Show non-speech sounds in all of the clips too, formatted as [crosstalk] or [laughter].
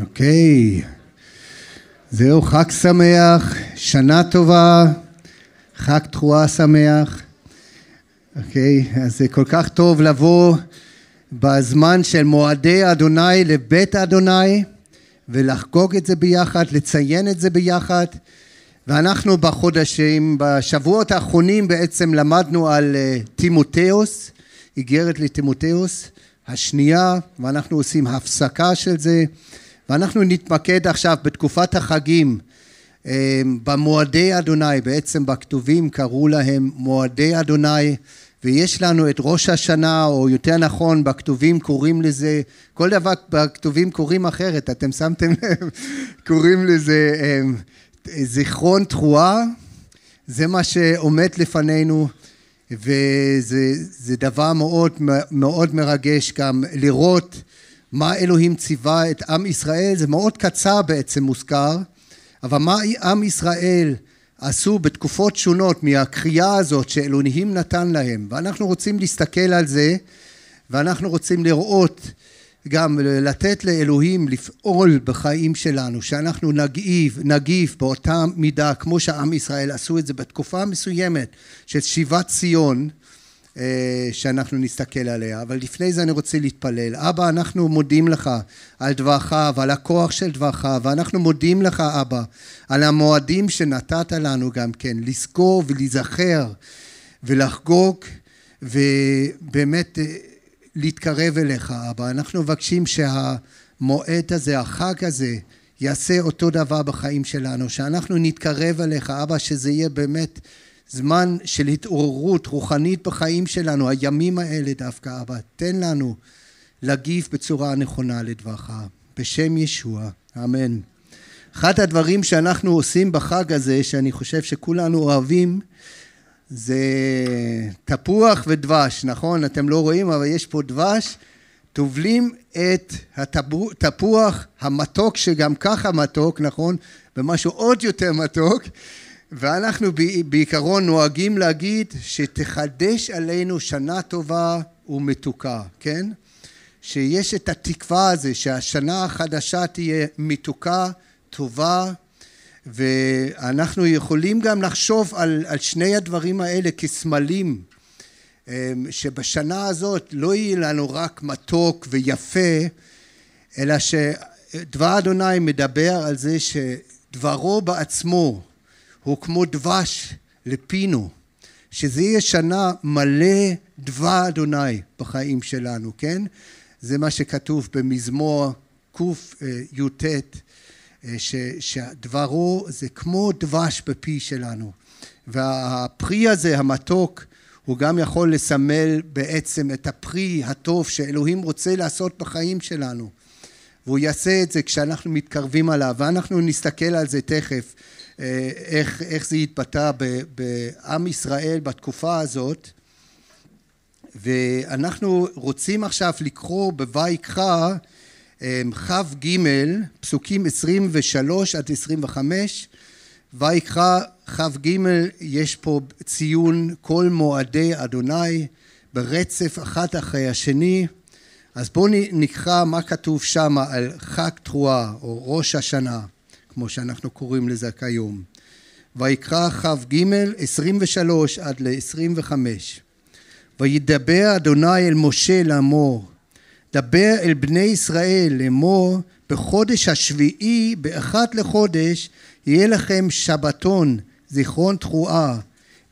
אוקיי, זהו, חג שמח, שנה טובה, חג תרועה שמח. אוקיי, אז זה כל כך טוב לבוא בזמן של מועדי אדוני לבית אדוני ולחגוג את זה ביחד, לציין את זה ביחד. ואנחנו בחודשים, בשבועות האחרונים בעצם למדנו על תימותאוס, איגרת לתימותאוס השנייה, ואנחנו עושים הפסקה של זה. ואנחנו נתמקד עכשיו בתקופת החגים אה, במועדי אדוני, בעצם בכתובים קראו להם מועדי אדוני ויש לנו את ראש השנה, או יותר נכון בכתובים קוראים לזה, כל דבר בכתובים קוראים אחרת, אתם שמתם [laughs] לב? קוראים לזה אה, זיכרון תרועה, זה מה שעומד לפנינו וזה דבר מאוד מאוד מרגש גם לראות מה אלוהים ציווה את עם ישראל, זה מאוד קצר בעצם מוזכר, אבל מה עם ישראל עשו בתקופות שונות מהקריאה הזאת שאלוהים נתן להם, ואנחנו רוצים להסתכל על זה, ואנחנו רוצים לראות גם לתת לאלוהים לפעול בחיים שלנו, שאנחנו נגיב, נגיב באותה מידה כמו שעם ישראל עשו את זה בתקופה מסוימת של שיבת ציון, שאנחנו נסתכל עליה, אבל לפני זה אני רוצה להתפלל. אבא, אנחנו מודים לך על דברך ועל הכוח של דברך, ואנחנו מודים לך, אבא, על המועדים שנתת לנו גם כן, לזכור ולהיזכר ולחגוג, ובאמת אה, להתקרב אליך, אבא. אנחנו מבקשים שהמועד הזה, החג הזה, יעשה אותו דבר בחיים שלנו, שאנחנו נתקרב אליך, אבא, שזה יהיה באמת זמן של התעוררות רוחנית בחיים שלנו, הימים האלה דווקא, אבא, תן לנו להגיב בצורה נכונה לדברך. בשם ישוע, אמן. אחד הדברים שאנחנו עושים בחג הזה, שאני חושב שכולנו אוהבים, זה תפוח ודבש, נכון? אתם לא רואים, אבל יש פה דבש. טובלים את התפוח המתוק, שגם ככה מתוק, נכון? ומשהו עוד יותר מתוק, ואנחנו בעיקרון נוהגים להגיד שתחדש עלינו שנה טובה ומתוקה, כן? שיש את התקווה הזו שהשנה החדשה תהיה מתוקה, טובה, ואנחנו יכולים גם לחשוב על, על שני הדברים האלה כסמלים אמ, שבשנה הזאת לא יהיה לנו רק מתוק ויפה אלא שדבר אדוני מדבר על זה שדברו בעצמו הוא כמו דבש לפינו שזה יהיה שנה מלא דבר אדוני בחיים שלנו, כן? זה מה שכתוב במזמור קי"ט שדברו זה כמו דבש בפי שלנו. והפרי הזה המתוק הוא גם יכול לסמל בעצם את הפרי הטוב שאלוהים רוצה לעשות בחיים שלנו. והוא יעשה את זה כשאנחנו מתקרבים עליו ואנחנו נסתכל על זה תכף איך, איך זה התבטא בעם ישראל בתקופה הזאת. ואנחנו רוצים עכשיו לקרוא בויקרא כ"ג, פסוקים 23 עד 25, ויקרא כ"ג, יש פה ציון כל מועדי אדוני ברצף אחד אחרי השני, אז בואו נקרא מה כתוב שם על חג תרועה או ראש השנה, כמו שאנחנו קוראים לזה כיום. ויקרא כ"ג 23 עד ל-25 וידבר אדוני אל משה לאמור דבר אל בני ישראל לאמור בחודש השביעי באחת לחודש יהיה לכם שבתון זיכרון תרועה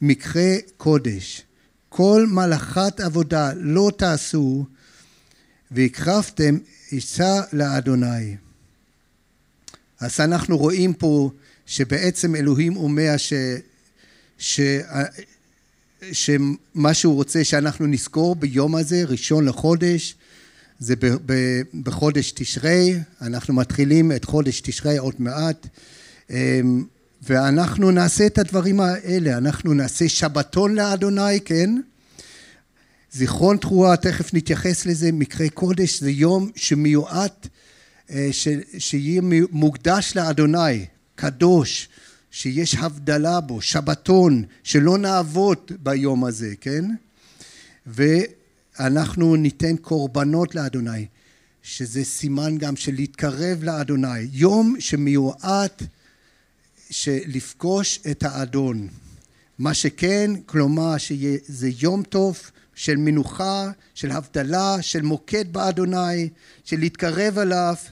מקרה קודש. כל מלאכת עבודה לא תעשו והקרבתם עצה לאדוני אז אנחנו רואים פה שבעצם אלוהים אומר ש, ש, שמה שהוא רוצה שאנחנו נזכור ביום הזה ראשון לחודש זה בחודש תשרי, אנחנו מתחילים את חודש תשרי עוד מעט אמ, ואנחנו נעשה את הדברים האלה, אנחנו נעשה שבתון לאדוני, כן? זיכרון תרועה, תכף נתייחס לזה, מקרה קודש זה יום שמיועד ש, שיהיה מוקדש לאדוני, קדוש, שיש הבדלה בו, שבתון, שלא נעבוד ביום הזה, כן? ו... אנחנו ניתן קורבנות לאדוני. שזה סימן גם של להתקרב לאדוני, יום שמיועד לפגוש את האדון. מה שכן, כלומר שזה יום טוב של מנוחה, של הבדלה, של מוקד באדוני, של להתקרב אליו, אה,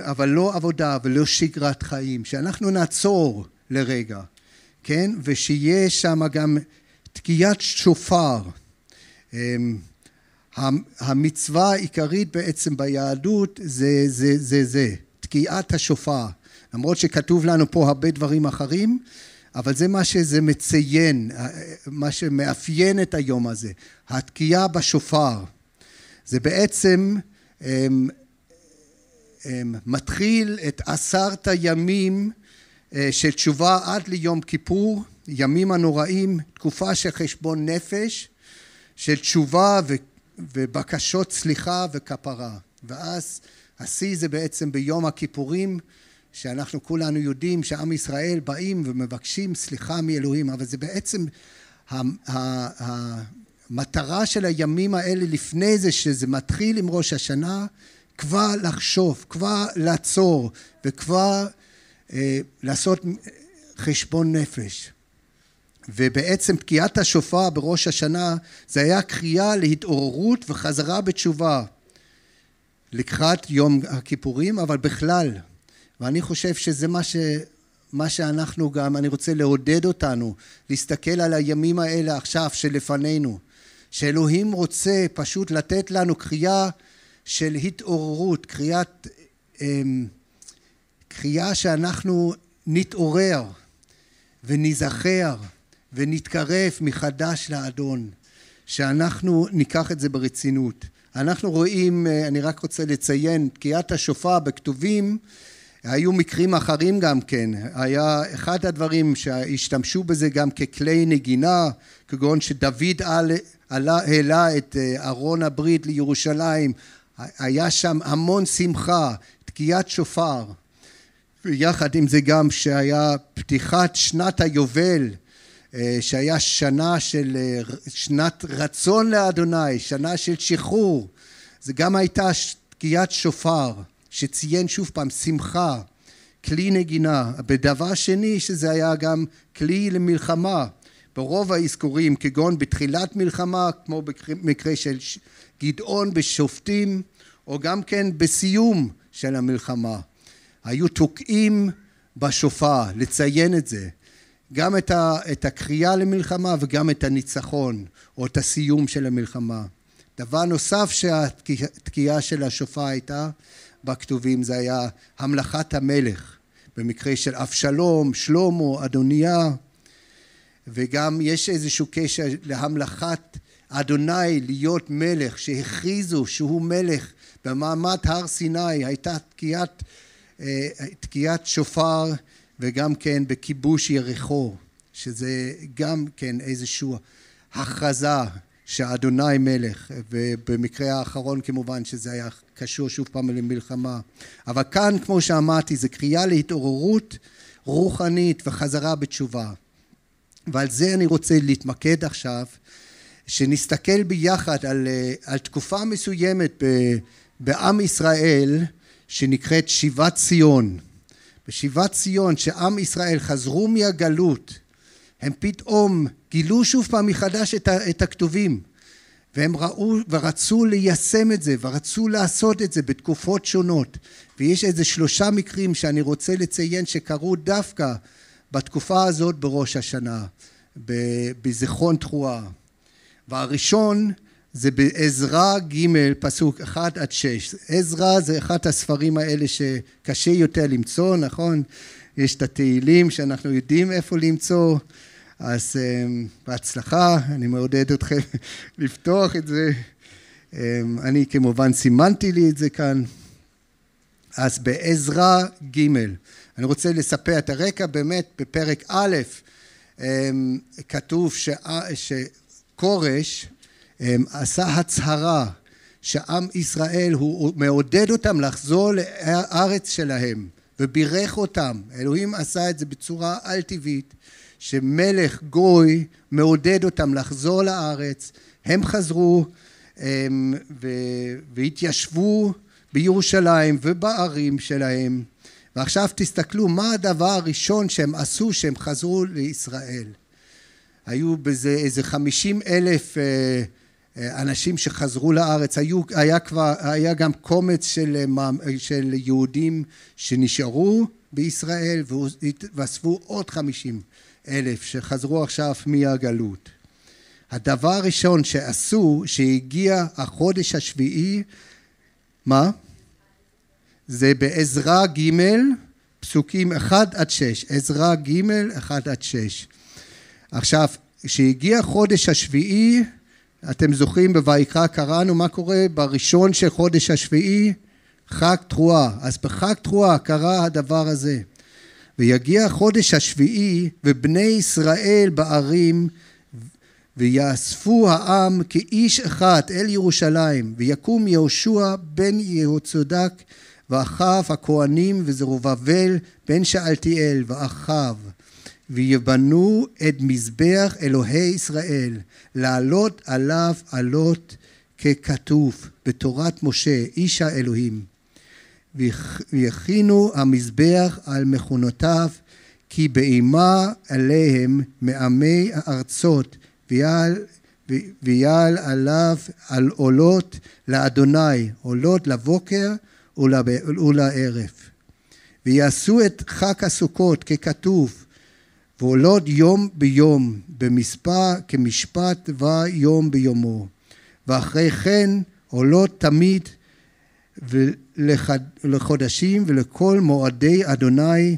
אבל לא עבודה ולא שגרת חיים, שאנחנו נעצור לרגע, כן? ושיהיה שם גם תקיעת שופר. אמ, המצווה העיקרית בעצם ביהדות זה זה זה זה, תקיעת השופר. למרות שכתוב לנו פה הרבה דברים אחרים, אבל זה מה שזה מציין, מה שמאפיין את היום הזה, התקיעה בשופר. זה בעצם הם, מתחיל את עשרת הימים אה, של תשובה עד ליום כיפור, ימים הנוראים, תקופה של חשבון נפש, של תשובה ו, ובקשות סליחה וכפרה. ואז השיא זה בעצם ביום הכיפורים, שאנחנו כולנו יודעים שעם ישראל באים ומבקשים סליחה מאלוהים, אבל זה בעצם המטרה של הימים האלה לפני זה, שזה מתחיל עם ראש השנה, כבר לחשוב, כבר לעצור וכבר אה, לעשות חשבון נפש. ובעצם תקיעת השופר בראש השנה זה היה קריאה להתעוררות וחזרה בתשובה לקראת יום הכיפורים, אבל בכלל. ואני חושב שזה מה, ש, מה שאנחנו גם, אני רוצה לעודד אותנו, להסתכל על הימים האלה עכשיו שלפנינו. שאלוהים רוצה פשוט לתת לנו קריאה של התעוררות, קריאת, אמ, קריאה שאנחנו נתעורר וניזכר ונתקרב מחדש לאדון, שאנחנו ניקח את זה ברצינות. אנחנו רואים, אה, אני רק רוצה לציין, תקיעת השופר בכתובים, היו מקרים אחרים גם כן, היה אחד הדברים שהשתמשו בזה גם ככלי נגינה, כגון שדוד עלה, העלה את אה, ארון הברית לירושלים, היה שם המון שמחה, תקיעת שופר, ויחד עם זה גם שהיה פתיחת שנת היובל אה, שהיה שנה של אה, שנת רצון לאדוני, שנה של שחרור, זה גם הייתה תקיעת שופר שציין שוב פעם שמחה, כלי נגינה. בדבר שני שזה היה גם כלי למלחמה. ברוב האזכורים כגון בתחילת מלחמה כמו במקרה של גדעון בשופטים או גם כן בסיום של המלחמה. היו תוקעים בשופר לציין את זה. גם את, ה, את הקריאה למלחמה וגם את הניצחון או את הסיום של המלחמה. דבר נוסף שהתקיעה של השופר הייתה בכתובים זה היה המלכת המלך. במקרה של אבשלום, שלמה, אדוניה. וגם יש איזשהו קשר להמלכת אדוני להיות מלך שהכריזו שהוא מלך במעמד הר סיני הייתה תקיעת, אה, תקיעת שופר וגם כן בכיבוש יריחו, שזה גם כן איזושהי הכרזה שאדוני מלך, ובמקרה האחרון כמובן שזה היה קשור שוב פעם למלחמה. אבל כאן כמו שאמרתי זה קריאה להתעוררות רוחנית וחזרה בתשובה. ועל זה אני רוצה להתמקד עכשיו, שנסתכל ביחד על, על תקופה מסוימת בעם ישראל שנקראת שיבת ציון. בשיבת ציון שעם ישראל חזרו מהגלות הם פתאום גילו שוב פעם מחדש את, את הכתובים. והם ראו ורצו ליישם את זה ורצו לעשות את זה בתקופות שונות. ויש איזה שלושה מקרים שאני רוצה לציין שקרו דווקא בתקופה הזאת בראש השנה בזיכרון תרועה והראשון זה בעזרא ג' פסוק 1 עד 6. עזרא זה אחד הספרים האלה שקשה יותר למצוא, נכון? יש את התהילים שאנחנו יודעים איפה למצוא, אז um, בהצלחה, אני מעודד אתכם [laughs] לפתוח את זה. Um, אני כמובן סימנתי לי את זה כאן. אז בעזרא ג', אני רוצה לספר את הרקע, באמת בפרק א', um, כתוב שכורש אמ, עשה הצהרה שעם ישראל הוא מעודד אותם לחזור לארץ שלהם ובירך אותם. אלוהים עשה את זה בצורה על טבעית שמלך גוי מעודד אותם לחזור לארץ. הם חזרו והתיישבו בירושלים ובערים שלהם. ועכשיו תסתכלו מה הדבר הראשון שהם עשו שהם חזרו לישראל היו בזה איזה חמישים אלף אנשים שחזרו לארץ. היו היה כבר היה גם קומץ של, של יהודים שנשארו בישראל ואספו עוד חמישים אלף שחזרו עכשיו מהגלות. הדבר הראשון שעשו שהגיע החודש השביעי מה? זה בעזרה ג' פסוקים 1 עד 6 עזרה ג' 1 עד 6 עכשיו כשהגיע חודש השביעי אתם זוכרים בויקרא קראנו מה קורה? בראשון של חודש השביעי חג תרועה. אז בחג תרועה קרה הדבר הזה. ויגיע חודש השביעי ובני ישראל בערים ויאספו העם כאיש אחד אל ירושלים ויקום יהושע בן יהוצדק ואחיו הכהנים וזרובבל בן שאלתיאל ואחיו ויבנו את מזבח אלוהי ישראל לעלות עליו עלות ככתוב בתורת משה איש האלוהים. ויכינו המזבח על מכונותיו כי באימה עליהם מעמי הארצות ויעל עליו על עולות לאדוני עולות לבוקר ולערב. ויעשו את חג הסוכות ככתוב ועולות יום ביום במספר כמשפט ויום ביומו. ואחרי כן עולות תמיד לחודשים ולכל מועדי אדוני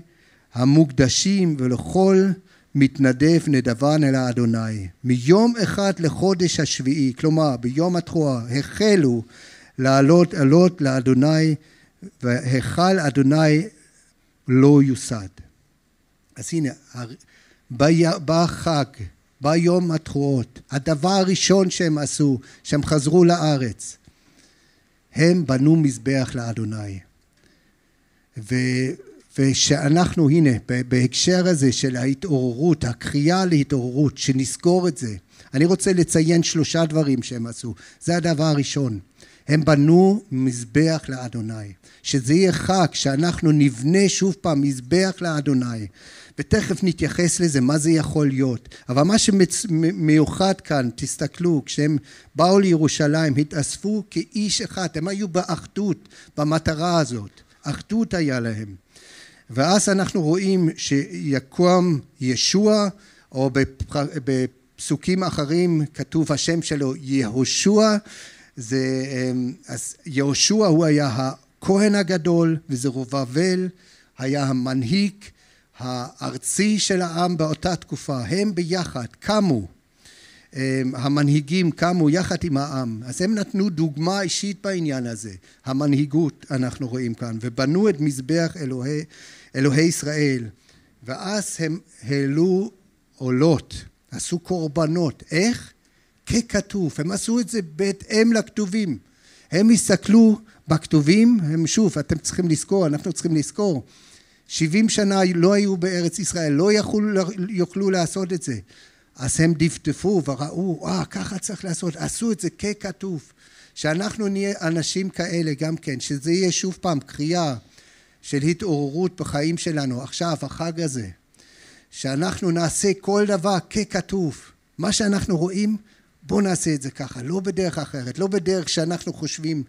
המוקדשים ולכל מתנדב נדבן אל האדוני. מיום אחד לחודש השביעי כלומר ביום התרועה החלו לעלות עלות לאדוני והיכל אדוני לא יוסד. אז הנה בא חג ביום התרועות הדבר הראשון שהם עשו שהם חזרו לארץ הם בנו מזבח לאדוני. ו, ושאנחנו הנה בהקשר הזה של ההתעוררות הקריאה להתעוררות שנזכור את זה אני רוצה לציין שלושה דברים שהם עשו. זה הדבר הראשון הם בנו מזבח לאדוני. שזה יהיה חג שאנחנו נבנה שוב פעם מזבח לאדוני ותכף נתייחס לזה מה זה יכול להיות. אבל מה שמיוחד כאן תסתכלו כשהם באו לירושלים התאספו כאיש אחד הם היו באחדות במטרה הזאת. אחדות היה להם. ואז אנחנו רואים שיקום ישוע או בפסוקים אחרים כתוב השם שלו יהושע. זה אז יהושע הוא היה הכהן הגדול וזרובבל היה המנהיג הארצי של העם באותה תקופה הם ביחד קמו המנהיגים קמו יחד עם העם. אז הם נתנו דוגמה אישית בעניין הזה המנהיגות אנחנו רואים כאן ובנו את מזבח אלוהי, אלוהי ישראל. ואז הם העלו עולות עשו קורבנות. איך? ככתוב. הם עשו את זה בהתאם לכתובים. הם הסתכלו בכתובים הם שוב אתם צריכים לזכור אנחנו צריכים לזכור שבעים שנה לא היו בארץ ישראל לא יכולו, יוכלו לעשות את זה. אז הם דפדפו וראו אה ככה צריך לעשות. עשו את זה ככתוב. שאנחנו נהיה אנשים כאלה גם כן שזה יהיה שוב פעם קריאה של התעוררות בחיים שלנו. עכשיו החג הזה. שאנחנו נעשה כל דבר ככתוב. מה שאנחנו רואים בואו נעשה את זה ככה. לא בדרך אחרת לא בדרך שאנחנו חושבים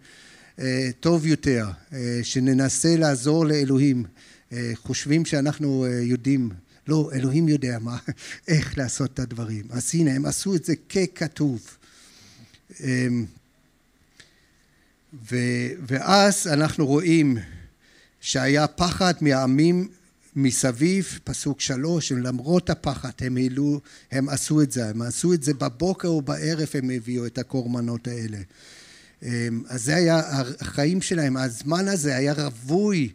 אה, טוב יותר אה, שננסה לעזור לאלוהים חושבים שאנחנו יודעים לא אלוהים יודע מה [laughs] איך לעשות את הדברים. אז הנה הם עשו את זה ככתוב. ואז אנחנו רואים שהיה פחד מהעמים מסביב, פסוק שלוש, למרות הפחד הם העלו, הם עשו את זה, הם עשו את זה בבוקר ובערב הם הביאו את הקורבנות האלה. אז זה היה החיים שלהם, הזמן הזה היה רווי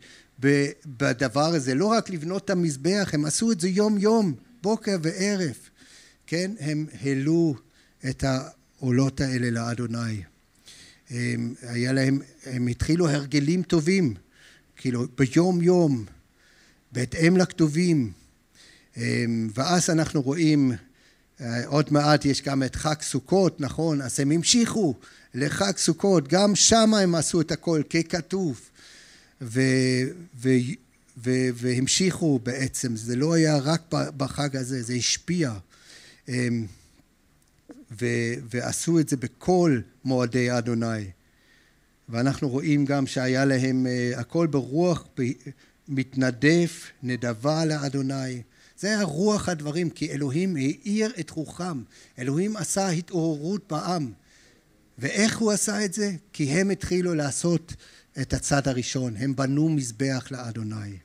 בדבר הזה, לא רק לבנות את המזבח, הם עשו את זה יום יום, בוקר וערב, כן, הם העלו את העולות האלה לאדוני. היה להם, הם התחילו הרגלים טובים, כאילו ביום יום בהתאם לכתובים ואז אנחנו רואים עוד מעט יש גם את חג סוכות, נכון? אז הם המשיכו לחג סוכות, גם שם הם עשו את הכל ככתוב. ו, ו, ו, והמשיכו בעצם, זה לא היה רק בחג הזה, זה השפיע. אמ, ו, ועשו את זה בכל מועדי אדוני. ואנחנו רואים גם שהיה להם uh, הכל ברוח מתנדף, נדבה לאדוני. זה היה רוח הדברים, כי אלוהים האיר את רוחם. אלוהים עשה התעוררות בעם. ואיך הוא עשה את זה? כי הם התחילו לעשות את הצד הראשון. הם בנו מזבח לאדוני.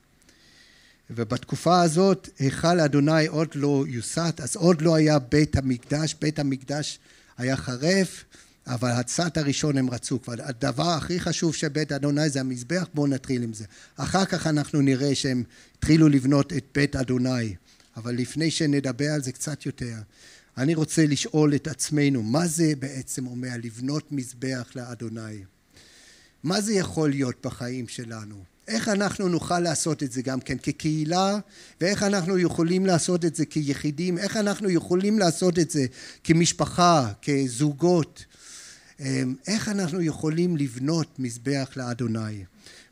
ובתקופה הזאת היכל אדוני עוד לא יוסת, אז עוד לא היה בית המקדש, בית המקדש היה חרף, אבל הצד הראשון הם רצו כבר. הדבר הכי חשוב של בית אדוני זה המזבח, בואו נתחיל עם זה. אחר כך אנחנו נראה שהם התחילו לבנות את בית אדוני, אבל לפני שנדבר על זה קצת יותר, אני רוצה לשאול את עצמנו, מה זה בעצם אומר לבנות מזבח לאדוני? מה זה יכול להיות בחיים שלנו? איך אנחנו נוכל לעשות את זה גם כן כקהילה ואיך אנחנו יכולים לעשות את זה כיחידים, איך אנחנו יכולים לעשות את זה כמשפחה, כזוגות, אמ, איך אנחנו יכולים לבנות מזבח לאדוני.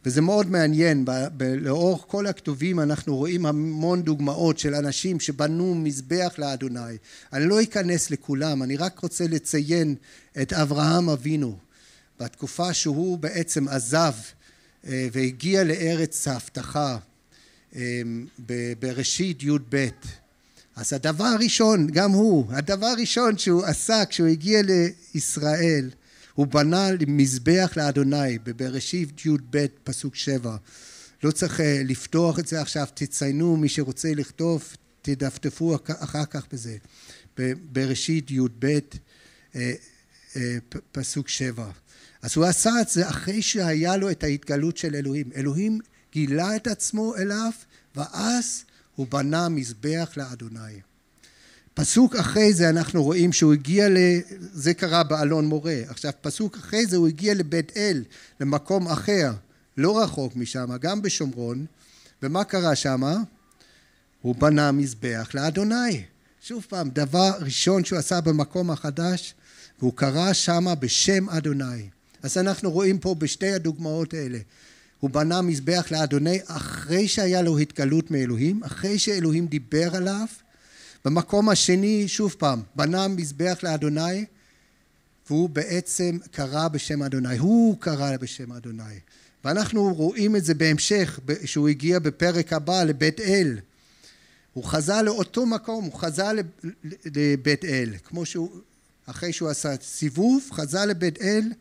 וזה מאוד מעניין, לאורך כל הכתובים אנחנו רואים המון דוגמאות של אנשים שבנו מזבח לאדוני. אני לא אכנס לכולם, אני רק רוצה לציין את אברהם אבינו בתקופה שהוא בעצם עזב אה, והגיע לארץ ההבטחה אה, בראשית י"ב. אז הדבר הראשון, גם הוא, הדבר הראשון שהוא עשה כשהוא הגיע לישראל, הוא בנה מזבח לאדוני בבראשית י"ב פסוק שבע. לא צריך אה, לפתוח את זה עכשיו, תציינו, מי שרוצה לכתוב, תדפדפו אחר כך בזה. בראשית י"ב פסוק שבע. אז הוא עשה את זה אחרי שהיה לו את ההתגלות של אלוהים. אלוהים גילה את עצמו אליו, ואז הוא בנה מזבח לאדוני. פסוק אחרי זה אנחנו רואים שהוא הגיע ל... זה קרה באלון מורה. עכשיו פסוק אחרי זה הוא הגיע לבית אל, למקום אחר, לא רחוק משם, גם בשומרון, ומה קרה שם? הוא בנה מזבח לאדוני. שוב פעם, דבר ראשון שהוא עשה במקום החדש, והוא קרא שמה בשם אדוני. אז אנחנו רואים פה בשתי הדוגמאות האלה. הוא בנה מזבח לאדוני אחרי שהיה לו התגלות מאלוהים, אחרי שאלוהים דיבר עליו. במקום השני, שוב פעם, בנה מזבח לאדוני, והוא בעצם קרא בשם אדוני. הוא קרא בשם אדוני. ואנחנו רואים את זה בהמשך, שהוא הגיע בפרק הבא לבית אל. הוא חזר לאותו מקום, הוא חזר לבית אל, כמו שהוא, אחרי שהוא עשה סיבוב, חזר לבית אל,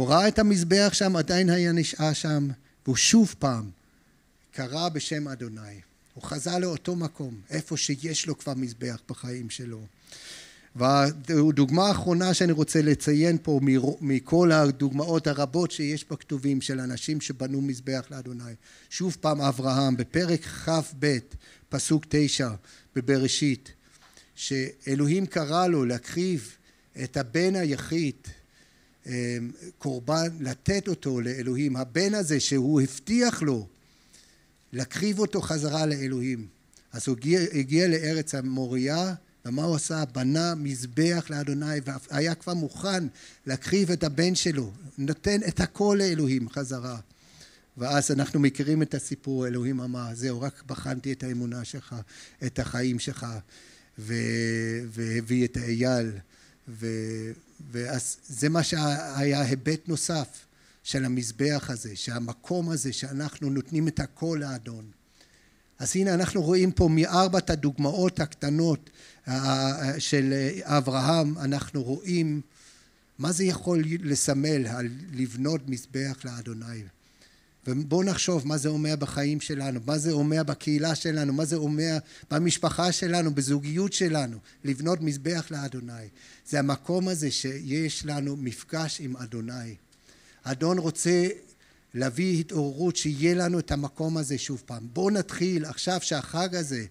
והוא ראה את המזבח שם, עדיין היה נשאר שם, והוא שוב פעם קרא בשם אדוני. הוא חזר לאותו מקום, איפה שיש לו כבר מזבח בחיים שלו. והדוגמה האחרונה שאני רוצה לציין פה מכל הדוגמאות הרבות שיש בכתובים של אנשים שבנו מזבח לאדוני. שוב פעם אברהם בפרק כ"ב פסוק תשע בבראשית שאלוהים קרא לו להקריב את הבן היחיד קורבן, לתת אותו לאלוהים. הבן הזה שהוא הבטיח לו להקריב אותו חזרה לאלוהים. אז הוא הגיע, הגיע לארץ המוריה, ומה הוא עשה? בנה מזבח לאדוני, והיה כבר מוכן להקריב את הבן שלו, נותן את הכל לאלוהים חזרה. ואז אנחנו מכירים את הסיפור, אלוהים אמר, זהו, רק בחנתי את האמונה שלך, את החיים שלך, והביא את אייל. ו... ואז זה מה שהיה היבט נוסף של המזבח הזה, שהמקום הזה שאנחנו נותנים את הכל לאדון. אז הנה אנחנו רואים פה מארבעת הדוגמאות הקטנות של אברהם, אנחנו רואים מה זה יכול לסמל על לבנות מזבח לאדוני. ובואו נחשוב מה זה אומר בחיים שלנו, מה זה אומר בקהילה שלנו, מה זה אומר במשפחה שלנו, בזוגיות שלנו, לבנות מזבח לאדוני. זה המקום הזה שיש לנו מפגש עם אדוני. אדון רוצה להביא התעוררות, שיהיה לנו את המקום הזה שוב פעם. בואו נתחיל עכשיו שהחג הזה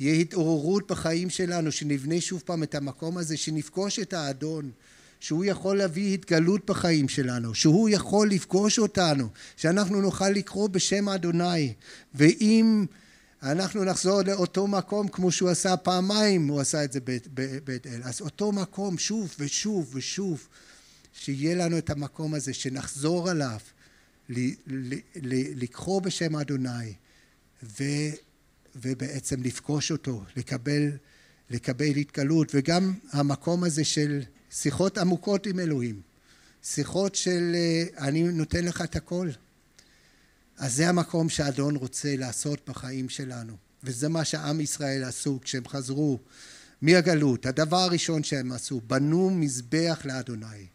יהיה התעוררות בחיים שלנו, שנבנה שוב פעם את המקום הזה, שנפגוש את האדון. שהוא יכול להביא התגלות בחיים שלנו, שהוא יכול לפגוש אותנו, שאנחנו נוכל לקרוא בשם אדוני, ואם אנחנו נחזור לאותו מקום כמו שהוא עשה פעמיים, הוא עשה את זה בבית אל. אז אותו מקום שוב ושוב ושוב, שיהיה לנו את המקום הזה, שנחזור עליו, לקרוא בשם אדוני, ו, ובעצם לפגוש אותו, לקבל, לקבל התגלות, וגם המקום הזה של שיחות עמוקות עם אלוהים, שיחות של אה, אני נותן לך את הכל. אז זה המקום שאדון רוצה לעשות בחיים שלנו, וזה מה שעם ישראל עשו כשהם חזרו מהגלות. הדבר הראשון שהם עשו, בנו מזבח לאדוני.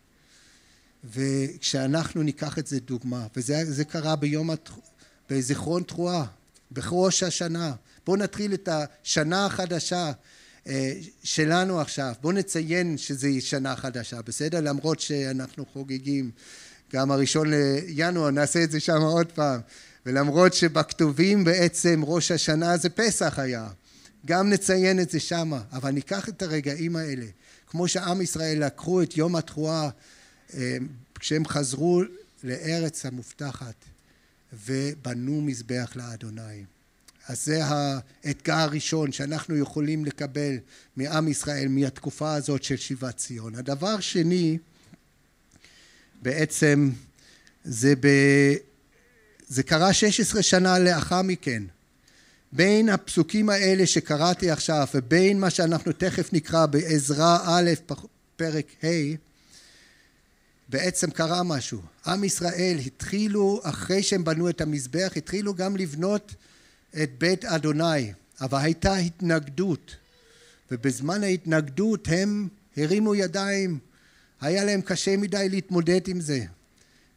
וכשאנחנו ניקח את זה דוגמה, וזה קרה ביום, בזיכרון תרועה, בראש השנה. בואו נתחיל את השנה החדשה שלנו עכשיו. בואו נציין שזו שנה חדשה, בסדר? למרות שאנחנו חוגגים גם הראשון לינואר, נעשה את זה שם עוד פעם. ולמרות שבכתובים בעצם ראש השנה זה פסח היה, גם נציין את זה שמה, אבל ניקח את הרגעים האלה, כמו שעם ישראל לקחו את יום התרועה אה, כשהם חזרו לארץ המובטחת ובנו מזבח לאדוני. אז זה האתגר הראשון שאנחנו יכולים לקבל מעם ישראל מהתקופה הזאת של שיבת ציון. הדבר שני בעצם זה, ב... זה קרה 16 שנה לאחר מכן. בין הפסוקים האלה שקראתי עכשיו ובין מה שאנחנו תכף נקרא בעזרה א' פרק ה' בעצם קרה משהו. עם ישראל התחילו, אחרי שהם בנו את המזבח, התחילו גם לבנות את בית אדוני, אבל הייתה התנגדות, ובזמן ההתנגדות הם הרימו ידיים, היה להם קשה מדי להתמודד עם זה,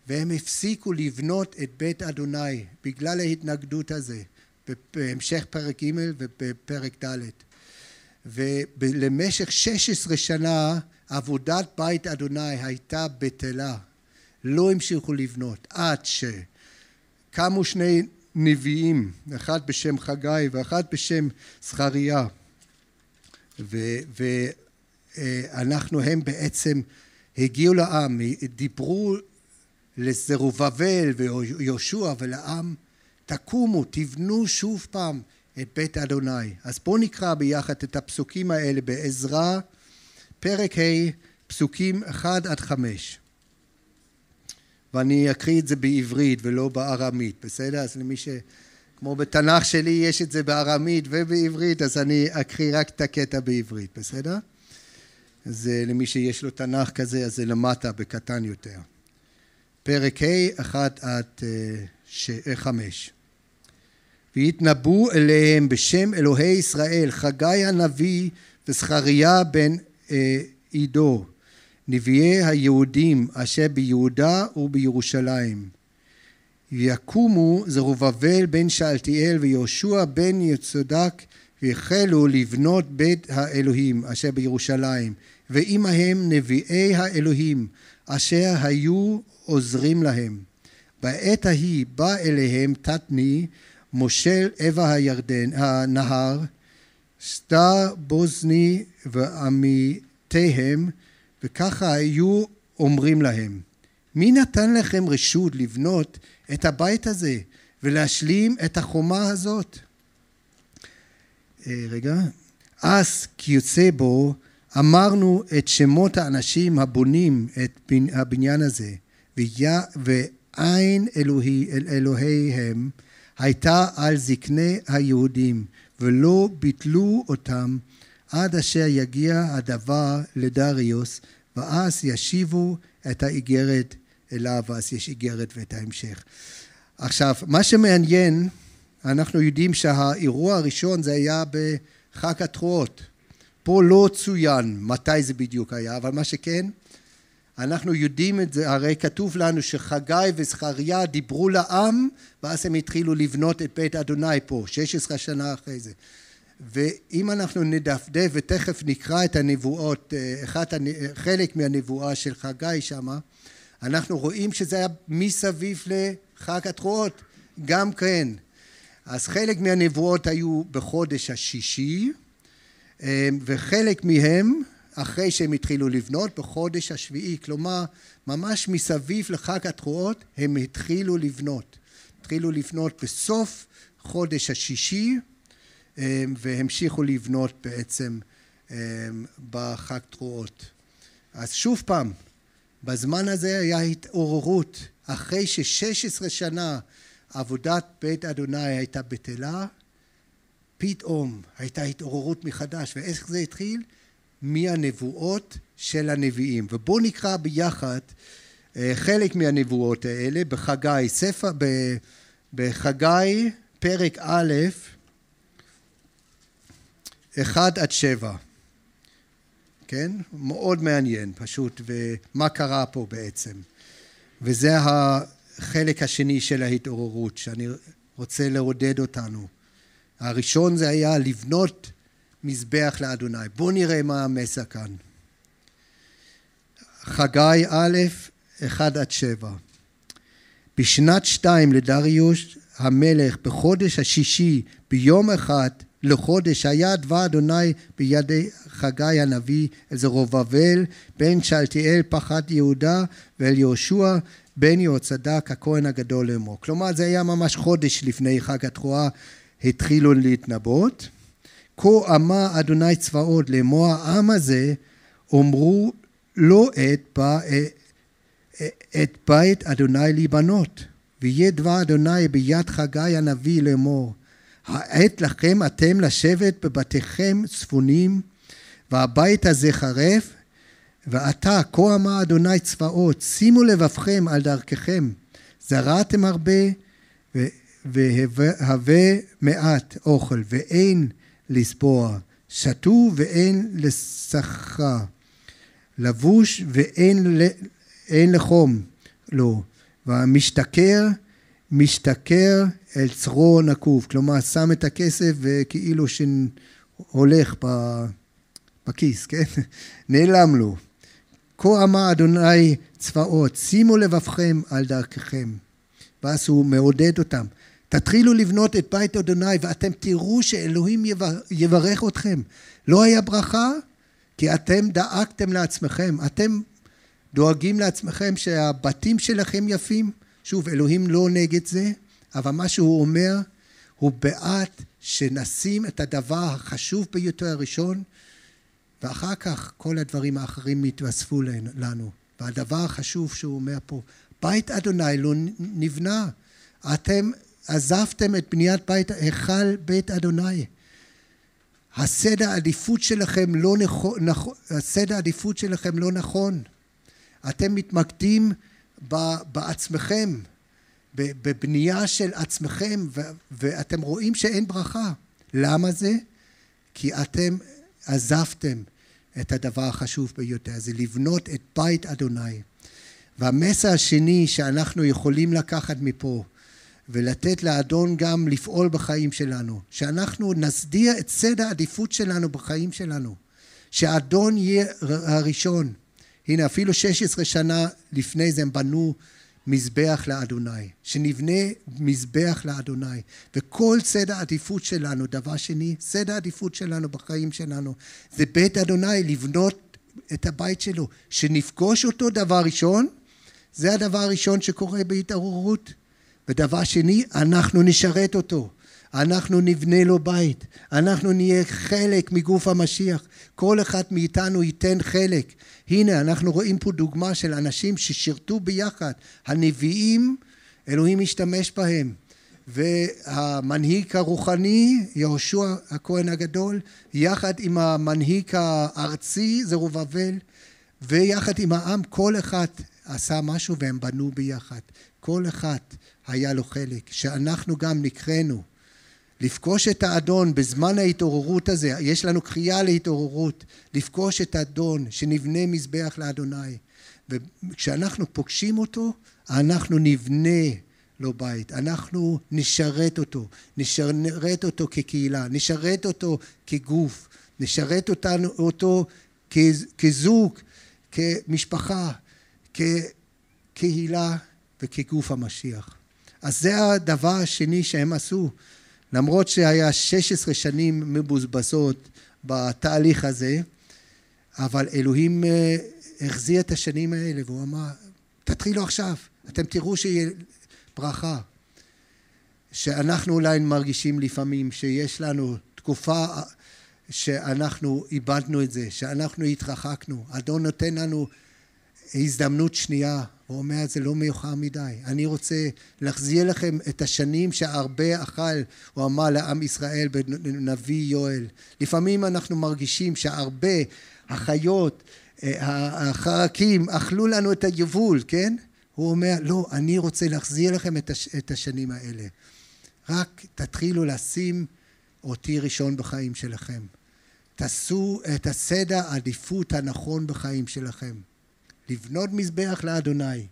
והם הפסיקו לבנות את בית אדוני בגלל ההתנגדות הזה, בהמשך פרק ג' ובפרק ד'. ולמשך 16 שנה עבודת בית אדוני הייתה בטלה, לא המשיכו לבנות, עד שקמו שני נביאים, אחד בשם חגי ואחד בשם זכריה, ואנחנו, הם בעצם הגיעו לעם, דיברו לזרובבל ויהושע ולעם, תקומו, תבנו שוב פעם את בית אדוני. אז בואו נקרא ביחד את הפסוקים האלה בעזרה פרק ה' פסוקים 1 עד 5 ואני אקריא את זה בעברית ולא בארמית, בסדר? אז למי ש... כמו בתנ"ך שלי יש את זה בארמית ובעברית, אז אני אקריא רק את הקטע בעברית, בסדר? אז למי שיש לו תנ"ך כזה, אז זה למטה בקטן יותר. פרק ה' 1 עד 5 והתנבאו אליהם בשם אלוהי ישראל חגי הנביא וזכריה בן עידו, נביאי היהודים אשר ביהודה ובירושלים. ויקומו זרובבל בן שאלתיאל ויהושע בן יצודק והחלו לבנות בית האלוהים אשר בירושלים ועמהם נביאי האלוהים אשר היו עוזרים להם. בעת ההיא בא אליהם תתני מושל עבר הירדן הנהר סטר בוזני ועמיתיהם וככה היו אומרים להם מי נתן לכם רשות לבנות את הבית הזה ולהשלים את החומה הזאת? אה, רגע. אז כיוצא בו אמרנו את שמות האנשים הבונים את הבניין הזה ועין אלוהי, אל אלוהיהם הייתה על זקני היהודים ולא ביטלו אותם עד אשר יגיע הדבר לדריוס ואז ישיבו את האיגרת אליו ואז יש איגרת ואת ההמשך. עכשיו מה שמעניין אנחנו יודעים שהאירוע הראשון זה היה בחג התרועות פה לא צוין מתי זה בדיוק היה אבל מה שכן אנחנו יודעים את זה, הרי כתוב לנו שחגי וזכריה דיברו לעם ואז הם התחילו לבנות את בית אדוני פה, 16 שנה אחרי זה. ואם אנחנו נדפדף ותכף נקרא את הנבואות, אחד, חלק מהנבואה של חגי שמה, אנחנו רואים שזה היה מסביב לחג התרועות, גם כן. אז חלק מהנבואות היו בחודש השישי וחלק מהם אחרי שהם התחילו לבנות בחודש השביעי, כלומר ממש מסביב לחג התרועות הם התחילו לבנות. התחילו לבנות בסוף חודש השישי והמשיכו לבנות בעצם בחג תרועות. אז שוב פעם, בזמן הזה היה התעוררות, אחרי ששש עשרה שנה עבודת בית אדוני הייתה בטלה, פתאום הייתה התעוררות מחדש, ואיך זה התחיל? מהנבואות של הנביאים. ובואו נקרא ביחד חלק מהנבואות האלה בחגי, ספר, בחגי פרק א', אחד עד שבע. כן? מאוד מעניין פשוט, ומה קרה פה בעצם. וזה החלק השני של ההתעוררות שאני רוצה לעודד אותנו. הראשון זה היה לבנות מזבח לאדוני. בואו נראה מה המסר כאן. חגי א', אחד עד שבע. בשנת שתיים לדריוש המלך, בחודש השישי, ביום אחד לחודש, היה דבר אדוני בידי חגי הנביא אל זרובבל בן שלתיאל פחד יהודה ואל יהושע בן יהוצדק הכהן הגדול לאמור. כלומר זה היה ממש חודש לפני חג התרועה התחילו להתנבאות. כה אמר אדוני צבאות לאמור העם הזה אמרו לא את, את בית אדוני להיבנות ויהיה דבר אדוני ביד חגי הנביא לאמור העת לכם אתם לשבת בבתיכם צפונים והבית הזה חרב ועתה כה אמר אדוני צבאות שימו לבבכם על דרככם. זרעתם הרבה והווה מעט אוכל ואין לסבוע. שתו ואין לשכר לבוש ואין לחום לו. והמשתכר משתכר אל צרו נקוב כלומר שם את הכסף וכאילו שהולך בכיס כן? [laughs] נעלם לו. כה אמר אדוני צבאות שימו לבבכם על דרככם. ואז הוא מעודד אותם תתחילו לבנות את בית אדוני ואתם תראו שאלוהים יברך אתכם. לא היה ברכה? כי אתם דאגתם לעצמכם, אתם דואגים לעצמכם שהבתים שלכם יפים. שוב, אלוהים לא נגד זה, אבל מה שהוא אומר, הוא בעד שנשים את הדבר החשוב ביותר הראשון, ואחר כך כל הדברים האחרים יתווספו לנו. והדבר החשוב שהוא אומר פה, בית אדוני לא נבנה. אתם עזבתם את בניית בית, היכל בית אדוני. הסדר העדיפות שלכם לא נכון, הסדר העדיפות שלכם לא נכון. אתם מתמקדים בעצמכם, בבנייה של עצמכם, ואתם רואים שאין ברכה. למה זה? כי אתם עזבתם את הדבר החשוב ביותר, זה לבנות את בית אדוני. והמסר השני שאנחנו יכולים לקחת מפה, ולתת לאדון גם לפעול בחיים שלנו, שאנחנו נסדיר את סדר העדיפות שלנו בחיים שלנו, שהאדון יהיה הראשון. הנה אפילו 16 שנה לפני זה הם בנו מזבח לאדוני, שנבנה מזבח לאדוני, וכל סדר העדיפות שלנו, דבר שני, סדר העדיפות שלנו בחיים שלנו, זה בית אדוני, לבנות את הבית שלו, שנפגוש אותו דבר ראשון, זה הדבר הראשון שקורה בהתעוררות, ודבר שני, אנחנו נשרת אותו. אנחנו נבנה לו בית. אנחנו נהיה חלק מגוף המשיח. כל אחד מאיתנו ייתן חלק. הנה, אנחנו רואים פה דוגמה של אנשים ששירתו ביחד. הנביאים, אלוהים השתמש בהם. והמנהיג הרוחני, יהושע הכהן הגדול, יחד עם המנהיג הארצי, זרובבל, ויחד עם העם, כל אחד עשה משהו והם בנו ביחד. כל אחד היה לו חלק, שאנחנו גם נקראנו לפגוש את האדון בזמן ההתעוררות הזה, יש לנו קריאה להתעוררות, לפגוש את האדון, שנבנה מזבח לאדוני. וכשאנחנו פוגשים אותו, אנחנו נבנה לו בית, אנחנו נשרת אותו, נשרת אותו כקהילה, נשרת אותו כגוף, נשרת אותנו, אותו כזוג, כמשפחה, כקהילה וכגוף המשיח. אז זה הדבר השני שהם עשו, למרות שהיה 16 שנים מבוזבזות בתהליך הזה, אבל אלוהים אה, החזיר את השנים האלה והוא אמר, תתחילו עכשיו, אתם תראו שיהיה ברכה. שאנחנו אולי מרגישים לפעמים שיש לנו תקופה שאנחנו איבדנו את זה, שאנחנו התרחקנו. אדון נותן לנו הזדמנות שנייה, הוא אומר זה לא מאוחר מדי. אני רוצה להחזיר לכם את השנים שהרבה אכל, הוא אמר לעם ישראל בנביא יואל. לפעמים אנחנו מרגישים שהרבה החיות, אה, החרקים אכלו לנו את היבול, כן? הוא אומר לא, אני רוצה להחזיר לכם את השנים האלה. רק תתחילו לשים אותי ראשון בחיים שלכם. תעשו את הסדר העדיפות הנכון בחיים שלכם. לבנות מזבח לאדוני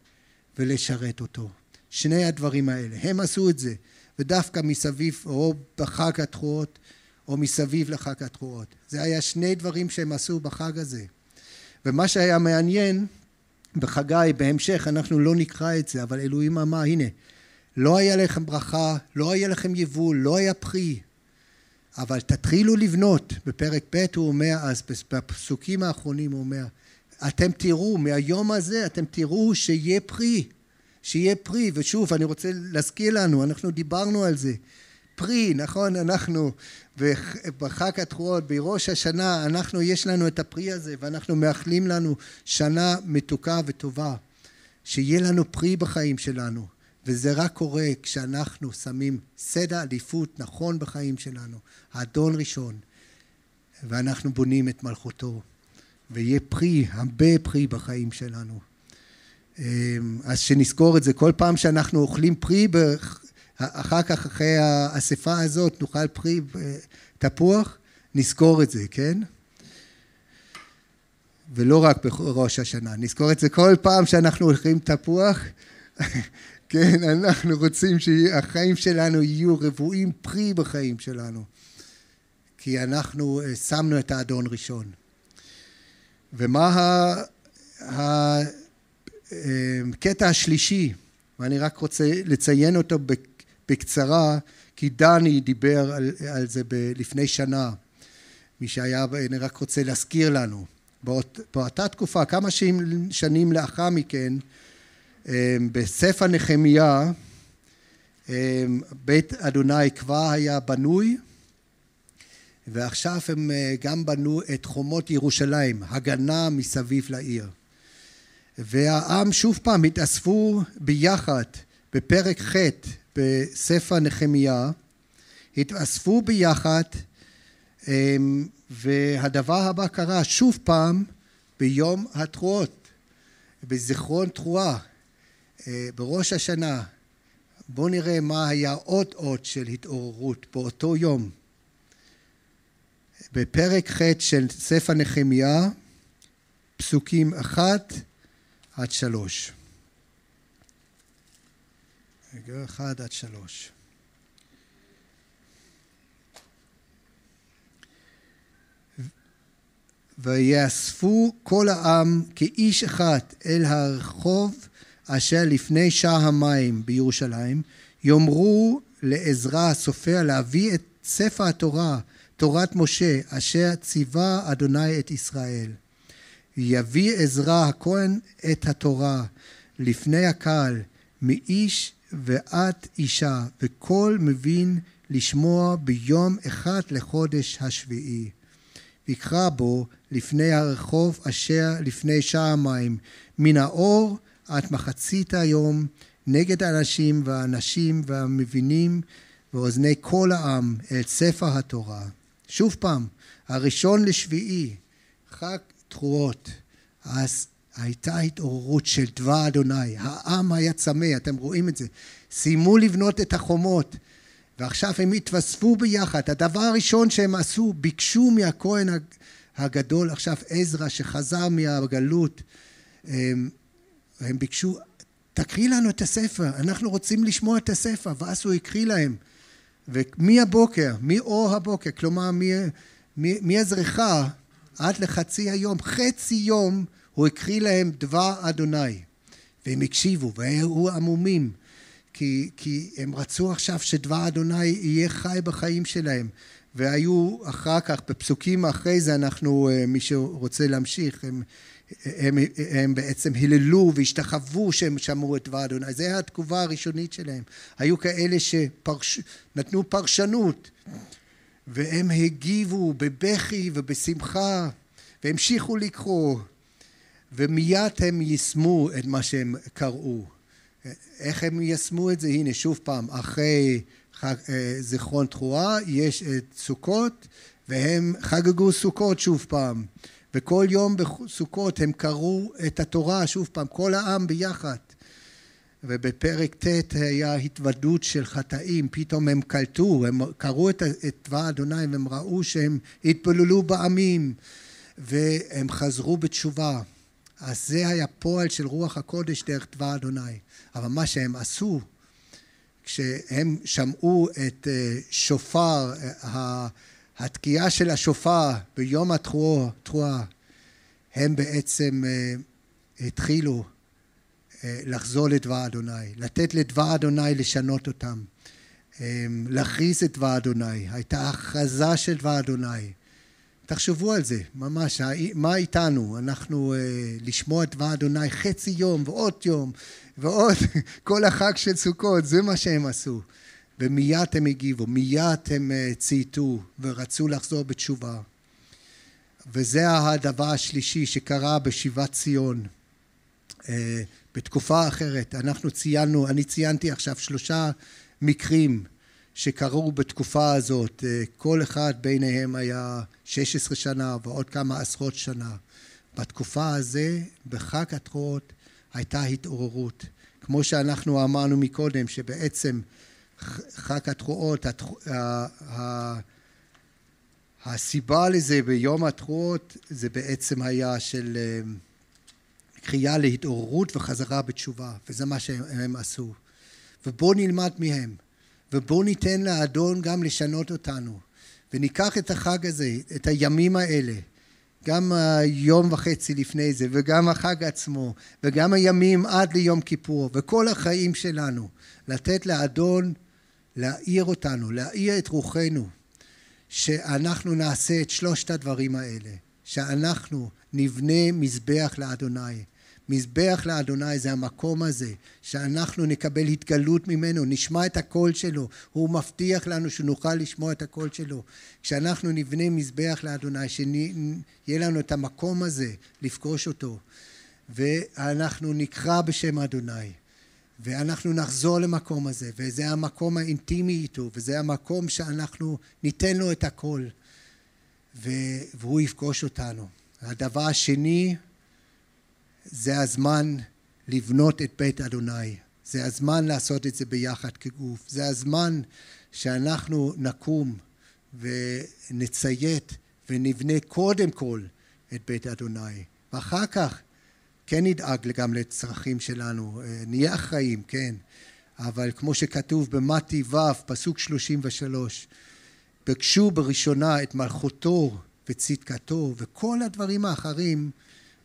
ולשרת אותו. שני הדברים האלה. הם עשו את זה, ודווקא מסביב, או בחג התרועות, או מסביב לחג התרועות. זה היה שני דברים שהם עשו בחג הזה. ומה שהיה מעניין, בחגי, בהמשך, אנחנו לא נקרא את זה, אבל אלוהים אמר, הנה, לא היה לכם ברכה, לא היה לכם יבול, לא היה פרי, אבל תתחילו לבנות. בפרק ב' הוא אומר, אז בפסוקים האחרונים הוא אומר, אתם תראו, מהיום הזה אתם תראו שיהיה פרי, שיהיה פרי, ושוב, אני רוצה להזכיר לנו, אנחנו דיברנו על זה, פרי, נכון, אנחנו בחג התרועות, בראש השנה, אנחנו, יש לנו את הפרי הזה, ואנחנו מאחלים לנו שנה מתוקה וטובה, שיהיה לנו פרי בחיים שלנו. וזה רק קורה כשאנחנו שמים סדר עדיפות נכון בחיים שלנו, האדון ראשון, ואנחנו בונים את מלכותו, ויהיה פרי, הרבה פרי בחיים שלנו. אמ, אז שנזכור את זה, כל פעם שאנחנו אוכלים פרי, אחר כך אחרי האספה הזאת נאכל פרי תפוח, נזכור את זה, כן? ולא רק בראש השנה, נזכור את זה כל פעם שאנחנו אוכלים תפוח [laughs] כן, אנחנו רוצים שהחיים שלנו יהיו רבועים פרי בחיים שלנו, כי אנחנו אה, שמנו את האדון ראשון. ומה הקטע אה, השלישי, ואני רק רוצה לציין אותו בקצרה, כי דני דיבר על, על זה לפני שנה, מי שהיה, אני רק רוצה להזכיר לנו, באות, באותה תקופה, כמה שנים לאחר מכן, אמ, בספר נחמיה אמ, בית אדוני כבר היה בנוי ועכשיו הם אה, גם בנו את חומות ירושלים, הגנה מסביב לעיר. והעם שוב פעם התאספו ביחד בפרק ח' בספר נחמיה, התאספו ביחד אמ, והדבר הבא קרה שוב פעם ביום התרועות, בזיכרון תרועה. אה, בראש השנה, בואו נראה מה היה עוד אות של התעוררות באותו יום. בפרק ח' של ספר נחמיה, פסוקים אחת עד שלוש. רגע, אחד עד שלוש. ויאספו כל העם כאיש אחד אל הרחוב אשר לפני שער המים בירושלים, יאמרו לעזרא הסופר להביא את ספר התורה, תורת משה, אשר ציווה אדוני את ישראל. יביא עזרא הכהן את התורה לפני הקהל, מאיש ועד אישה, וכל מבין לשמוע ביום אחד לחודש השביעי. ויקרא בו לפני הרחוב אשר לפני שער המים, מן האור עד מחצית היום נגד האנשים והאנשים והמבינים ואוזני כל העם אל ספר התורה. שוב פעם, הראשון לשביעי, חג תרועות, אז הייתה התעוררות של דבר אדוני, העם היה צמא, אתם רואים את זה, סיימו לבנות את החומות ועכשיו הם התווספו ביחד, הדבר הראשון שהם עשו, ביקשו מהכהן הגדול, עכשיו עזרא שחזר מהגלות, והם ביקשו, תקריא לנו את הספר, אנחנו רוצים לשמוע את הספר, ואז הוא הקריא להם. ומהבוקר, מאור הבוקר, כלומר מהזריחה עד לחצי היום, חצי יום הוא הקריא להם דבר אדוני. והם הקשיבו והיו עמומים, כי, כי הם רצו עכשיו שדבר אדוני יהיה חי בחיים שלהם. והיו אחר כך, בפסוקים אחרי זה אנחנו, אה, מי שרוצה להמשיך, הם הם, הם בעצם היללו והשתחוו שהם שמעו את דבר אדוני. זו התגובה הראשונית שלהם. היו כאלה שנתנו פרשנות והם הגיבו בבכי ובשמחה והמשיכו לקרוא ומיד הם יישמו את מה שהם קראו. איך הם יישמו את זה? הנה שוב פעם, אחרי חג, זיכרון תרועה יש את סוכות והם חגגו סוכות שוב פעם וכל יום בסוכות הם קראו את התורה שוב פעם, כל העם ביחד ובפרק ט' היה התוודות של חטאים, פתאום הם קלטו, הם קראו את דבר אדוני והם ראו שהם התפללו בעמים והם חזרו בתשובה. אז זה היה פועל של רוח הקודש דרך דבר אדוני. אבל מה שהם עשו, כשהם שמעו את שופר, התקיעה של השופר ביום התרועה, הם בעצם התחילו לחזור לדבר אדוני, לתת לדבר אדוני לשנות אותם, להכריז את דבר אדוני, הייתה הכרזה של דבר אדוני. תחשבו על זה, ממש, מה איתנו? אנחנו לשמוע את דבר אדוני חצי יום ועוד יום ועוד [laughs] כל החג של סוכות, זה מה שהם עשו. ומיד הם הגיבו, מיד הם צייתו ורצו לחזור בתשובה. וזה הדבר השלישי שקרה בשיבת ציון. בתקופה אחרת, אנחנו ציינו, אני ציינתי עכשיו שלושה מקרים שקרו בתקופה הזאת, כל אחד ביניהם היה 16 שנה ועוד כמה עשרות שנה. בתקופה הזה, בחג התרועות, הייתה התעוררות. כמו שאנחנו אמרנו מקודם, שבעצם חג התרועות, הסיבה לזה ביום התרועות זה בעצם היה של קריאה להתעוררות וחזרה בתשובה, וזה מה שהם עשו. ובואו נלמד מהם, ובואו ניתן לאדון גם לשנות אותנו, וניקח את החג הזה, את הימים האלה, גם יום וחצי לפני זה, וגם החג עצמו, וגם הימים עד ליום כיפור, וכל החיים שלנו, לתת לאדון להאיר אותנו, להאיר את רוחנו, שאנחנו נעשה את שלושת הדברים האלה, שאנחנו נבנה מזבח לאדוני. מזבח לאדוני זה המקום הזה, שאנחנו נקבל התגלות ממנו, נשמע את הקול שלו, הוא מבטיח לנו שנוכל לשמוע את הקול שלו. כשאנחנו נבנה מזבח לאדוני, שיהיה לנו את המקום הזה לפגוש אותו, ואנחנו נקרא בשם אדוני, ואנחנו נחזור למקום הזה, וזה המקום האינטימי איתו, וזה המקום שאנחנו ניתן לו את הכל, והוא יפגוש אותנו. הדבר השני, זה הזמן לבנות את בית אדוני, זה הזמן לעשות את זה ביחד כגוף, זה הזמן שאנחנו נקום ונציית ונבנה קודם כל את בית אדוני, ואחר כך כן נדאג גם לצרכים שלנו, נהיה אחראים, כן, אבל כמו שכתוב במתי ו' פסוק 33, בקשו בראשונה את מלכותו וצדקתו וכל הדברים האחרים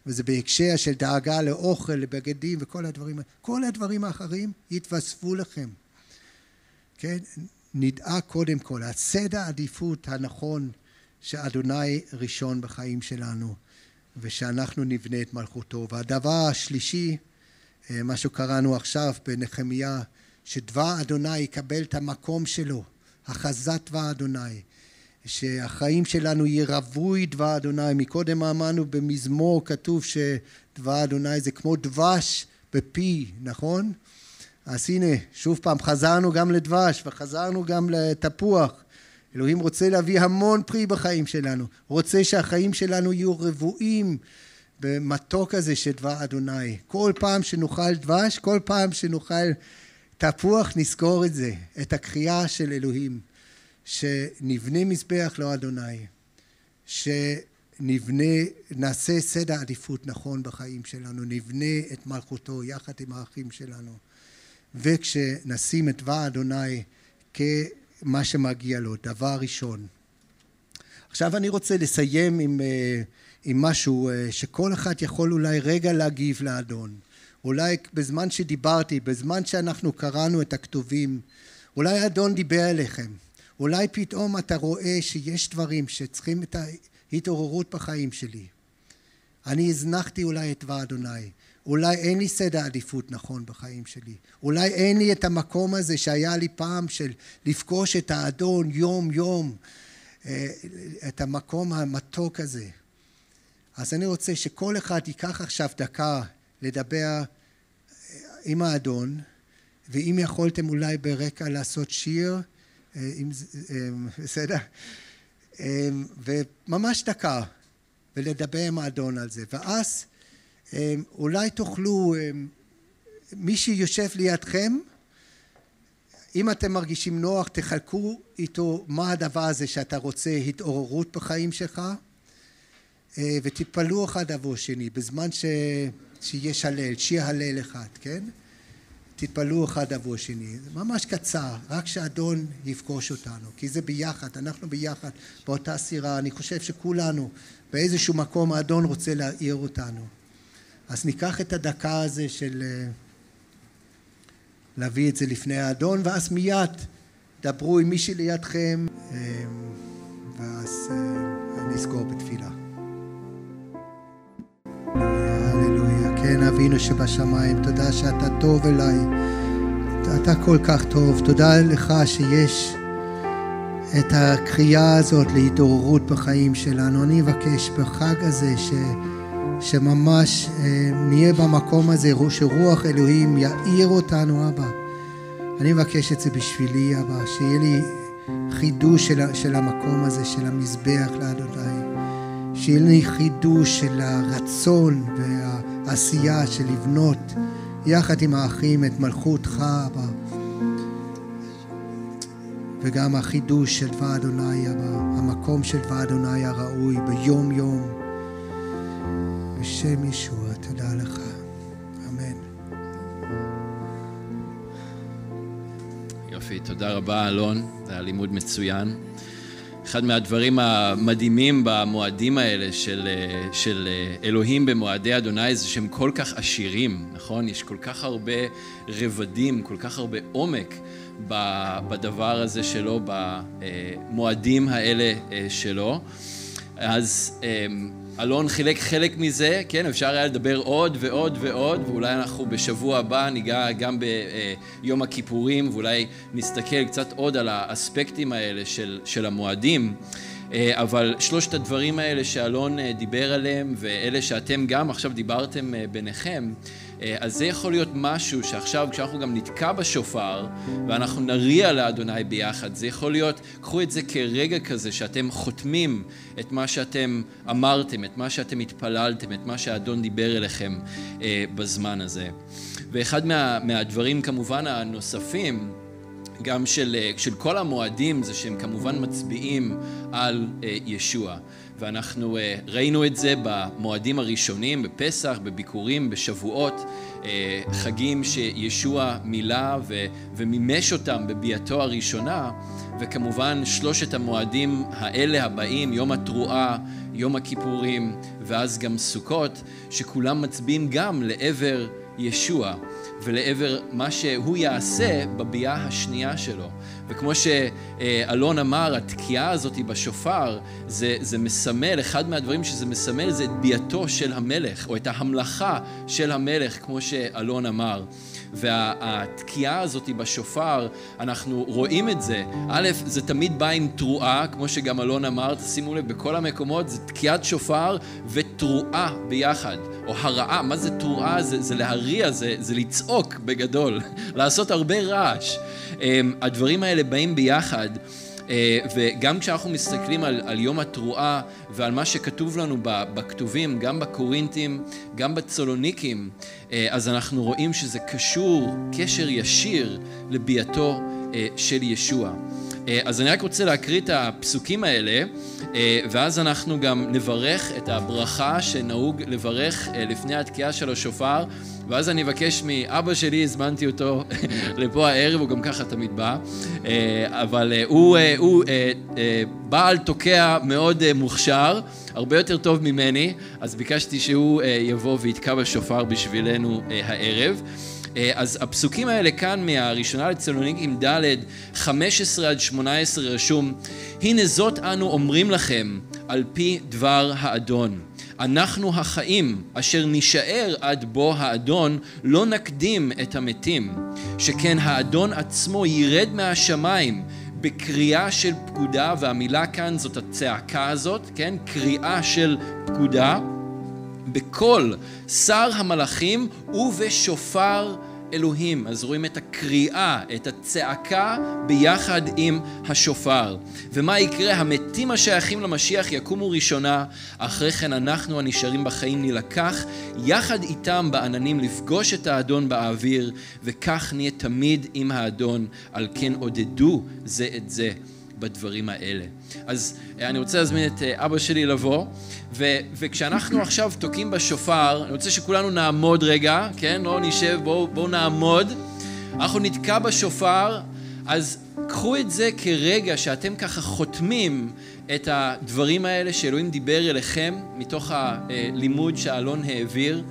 וזה בהקשר של דאגה לאוכל, לבגדים וכל הדברים, כל הדברים האחרים יתווספו לכם. כן? נדאג קודם כל, הסדר העדיפות הנכון שאדוני ראשון בחיים שלנו ושאנחנו נבנה את מלכותו. והדבר השלישי, מה שקראנו עכשיו בנחמיה, שדבר אדוני יקבל את המקום שלו, החזת דבר אדוני. שהחיים שלנו יהיה רווי דבר אדוני. מקודם אמרנו במזמור כתוב שדבר אדוני זה כמו דבש בפי, נכון? אז הנה, שוב פעם, חזרנו גם לדבש וחזרנו גם לתפוח. אלוהים רוצה להביא המון פרי בחיים שלנו. רוצה שהחיים שלנו יהיו רבועים במתוק הזה של דבר אדוני. כל פעם שנאכל דבש, כל פעם שנאכל תפוח, נזכור את זה, את הקריאה של אלוהים. שנבנה מזבח לא אדוני, שנבנה, נעשה סדר עדיפות נכון בחיים שלנו, נבנה את מלכותו יחד עם האחים שלנו, וכשנשים את דבר אדוני כמה שמגיע לו, דבר ראשון. עכשיו אני רוצה לסיים עם, עם משהו שכל אחד יכול אולי רגע להגיב לאדון. אולי בזמן שדיברתי, בזמן שאנחנו קראנו את הכתובים, אולי האדון דיבר אליכם. אולי פתאום אתה רואה שיש דברים שצריכים את ההתעוררות בחיים שלי. אני הזנחתי אולי את דבר אדוני. אולי אין לי סדר עדיפות נכון בחיים שלי. אולי אין לי את המקום הזה שהיה לי פעם של לפגוש את האדון יום יום את המקום המתוק הזה. אז אני רוצה שכל אחד ייקח עכשיו דקה לדבר עם האדון, ואם יכולתם אולי ברקע לעשות שיר, אם, בסדר? וממש דקה, ולדבר עם האדון על זה. ואז אולי תוכלו, מי שיושב לידכם, אם אתם מרגישים נוח, תחלקו איתו מה הדבר הזה שאתה רוצה, התעוררות בחיים שלך, ותתפלאו אחד עבור שני, בזמן ש... שיש הלל, שיר הלל אחד, כן? תתפלאו אחד עבור שני. זה ממש קצר, רק שאדון יפגוש אותנו, כי זה ביחד, אנחנו ביחד באותה סירה. אני חושב שכולנו באיזשהו מקום האדון רוצה להעיר אותנו. אז ניקח את הדקה הזה של להביא את זה לפני האדון, ואז מיד דברו עם מי שלידכם, ואז אני אסגור בתפילה. הללויה, כן אבינו שבשמיים, תודה שאתה טוב אליי, אתה כל כך טוב, תודה לך שיש את הקריאה הזאת להתעוררות בחיים שלנו. אני אבקש בחג הזה ש... שממש נהיה במקום הזה, שרוח אלוהים יאיר אותנו, אבא. אני מבקש את זה בשבילי, אבא, שיהיה לי חידוש של, של המקום הזה, של המזבח לאדוני. שיהיה לי חידוש של הרצון והעשייה של לבנות יחד עם האחים את מלכותך, אבא. וגם החידוש של דבר אדוני, אבא, המקום של דבר אדוני הראוי ביום יום. בשם ישוע, תודה לך. אמן. יופי, תודה רבה אלון, זה היה לימוד מצוין. אחד מהדברים המדהימים במועדים האלה של, של אלוהים במועדי אדוני זה שהם כל כך עשירים, נכון? יש כל כך הרבה רבדים, כל כך הרבה עומק בדבר הזה שלו, במועדים האלה שלו. אז אלון חילק חלק מזה, כן, אפשר היה לדבר עוד ועוד ועוד, ואולי אנחנו בשבוע הבא ניגע גם ביום הכיפורים, ואולי נסתכל קצת עוד על האספקטים האלה של, של המועדים. אבל שלושת הדברים האלה שאלון דיבר עליהם, ואלה שאתם גם עכשיו דיברתם ביניכם, אז זה יכול להיות משהו שעכשיו כשאנחנו גם נתקע בשופר ואנחנו נריע לאדוני ביחד, זה יכול להיות, קחו את זה כרגע כזה שאתם חותמים את מה שאתם אמרתם, את מה שאתם התפללתם, את מה שהאדון דיבר אליכם בזמן הזה. ואחד מה, מהדברים כמובן הנוספים גם של, של כל המועדים זה שהם כמובן מצביעים על ישוע. ואנחנו ראינו את זה במועדים הראשונים, בפסח, בביקורים, בשבועות, חגים שישוע מילא ומימש אותם בביאתו הראשונה, וכמובן שלושת המועדים האלה הבאים, יום התרועה, יום הכיפורים ואז גם סוכות, שכולם מצביעים גם לעבר ישוע. ולעבר מה שהוא יעשה בביאה השנייה שלו. וכמו שאלון אמר, התקיעה הזאת בשופר, זה, זה מסמל, אחד מהדברים שזה מסמל זה את ביאתו של המלך, או את ההמלכה של המלך, כמו שאלון אמר. והתקיעה הזאת בשופר, אנחנו רואים את זה. א', זה תמיד בא עם תרועה, כמו שגם אלון אמר, תשימו לב, בכל המקומות זה תקיעת שופר ותרועה ביחד. או הרעה, מה זה תרועה? זה, זה להריע, זה, זה לצעוק בגדול, [laughs] לעשות הרבה רעש. הדברים האלה באים ביחד. וגם כשאנחנו מסתכלים על, על יום התרועה ועל מה שכתוב לנו בכתובים, גם בקורינטים, גם בצולוניקים, אז אנחנו רואים שזה קשור קשר ישיר לביאתו של ישוע. אז אני רק רוצה להקריא את הפסוקים האלה, ואז אנחנו גם נברך את הברכה שנהוג לברך לפני התקיעה של השופר. ואז אני אבקש מאבא שלי, הזמנתי אותו [laughs] לפה הערב, הוא גם ככה תמיד בא, אבל הוא, הוא בעל תוקע מאוד מוכשר, הרבה יותר טוב ממני, אז ביקשתי שהוא יבוא ויתקע בשופר בשבילנו הערב. אז הפסוקים האלה כאן מהראשונה לצלוניקים ד' 15 עד 18 רשום הנה זאת אנו אומרים לכם על פי דבר האדון. אנחנו החיים אשר נישאר עד בוא האדון לא נקדים את המתים. שכן האדון עצמו ירד מהשמיים בקריאה של פקודה, והמילה כאן זאת הצעקה הזאת, כן? קריאה של פקודה, בקול שר המלאכים ובשופר אלוהים. אז רואים את הקריאה, את הצעקה ביחד עם השופר. ומה יקרה? המתים השייכים למשיח יקומו ראשונה, אחרי כן אנחנו הנשארים בחיים נילקח יחד איתם בעננים לפגוש את האדון באוויר, וכך נהיה תמיד עם האדון, על כן עודדו זה את זה. בדברים האלה. אז אה, אני רוצה להזמין את אה, אבא שלי לבוא, ו, וכשאנחנו עכשיו תוקעים בשופר, אני רוצה שכולנו נעמוד רגע, כן? לא נשב, בואו בוא נעמוד. אנחנו נתקע בשופר, אז קחו את זה כרגע שאתם ככה חותמים את הדברים האלה שאלוהים דיבר אליכם מתוך הלימוד שאלון העביר.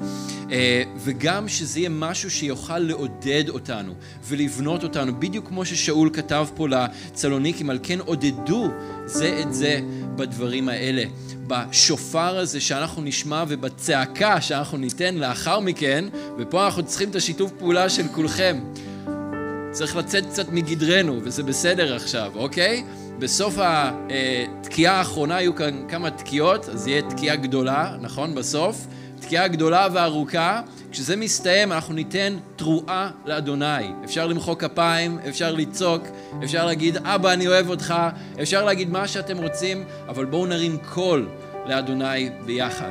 אה, וגם שזה יהיה משהו שיוכל לעודד אותנו ולבנות אותנו, בדיוק כמו ששאול כתב פה לצלוניקים, על כן עודדו זה את זה בדברים האלה. בשופר הזה שאנחנו נשמע ובצעקה שאנחנו ניתן לאחר מכן, ופה אנחנו צריכים את השיתוף פעולה של כולכם. צריך לצאת קצת מגדרנו, וזה בסדר עכשיו, אוקיי? בסוף התקיעה האחרונה היו כאן כמה תקיעות, אז יהיה תקיעה גדולה, נכון? בסוף. תקיעה גדולה וארוכה, כשזה מסתיים אנחנו ניתן תרועה לאדוני. אפשר למחוא כפיים, אפשר לצעוק, אפשר להגיד אבא אני אוהב אותך, אפשר להגיד מה שאתם רוצים, אבל בואו נרים קול לאדוני ביחד.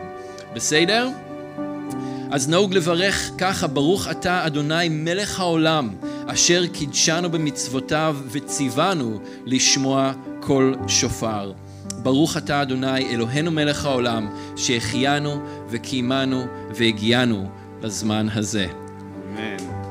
בסדר? אז נהוג לברך ככה, ברוך אתה אדוני מלך העולם, אשר קידשנו במצוותיו וציוונו לשמוע קול שופר. ברוך אתה אדוני אלוהינו מלך העולם שהחיינו וקיימנו והגיענו לזמן הזה. אמן.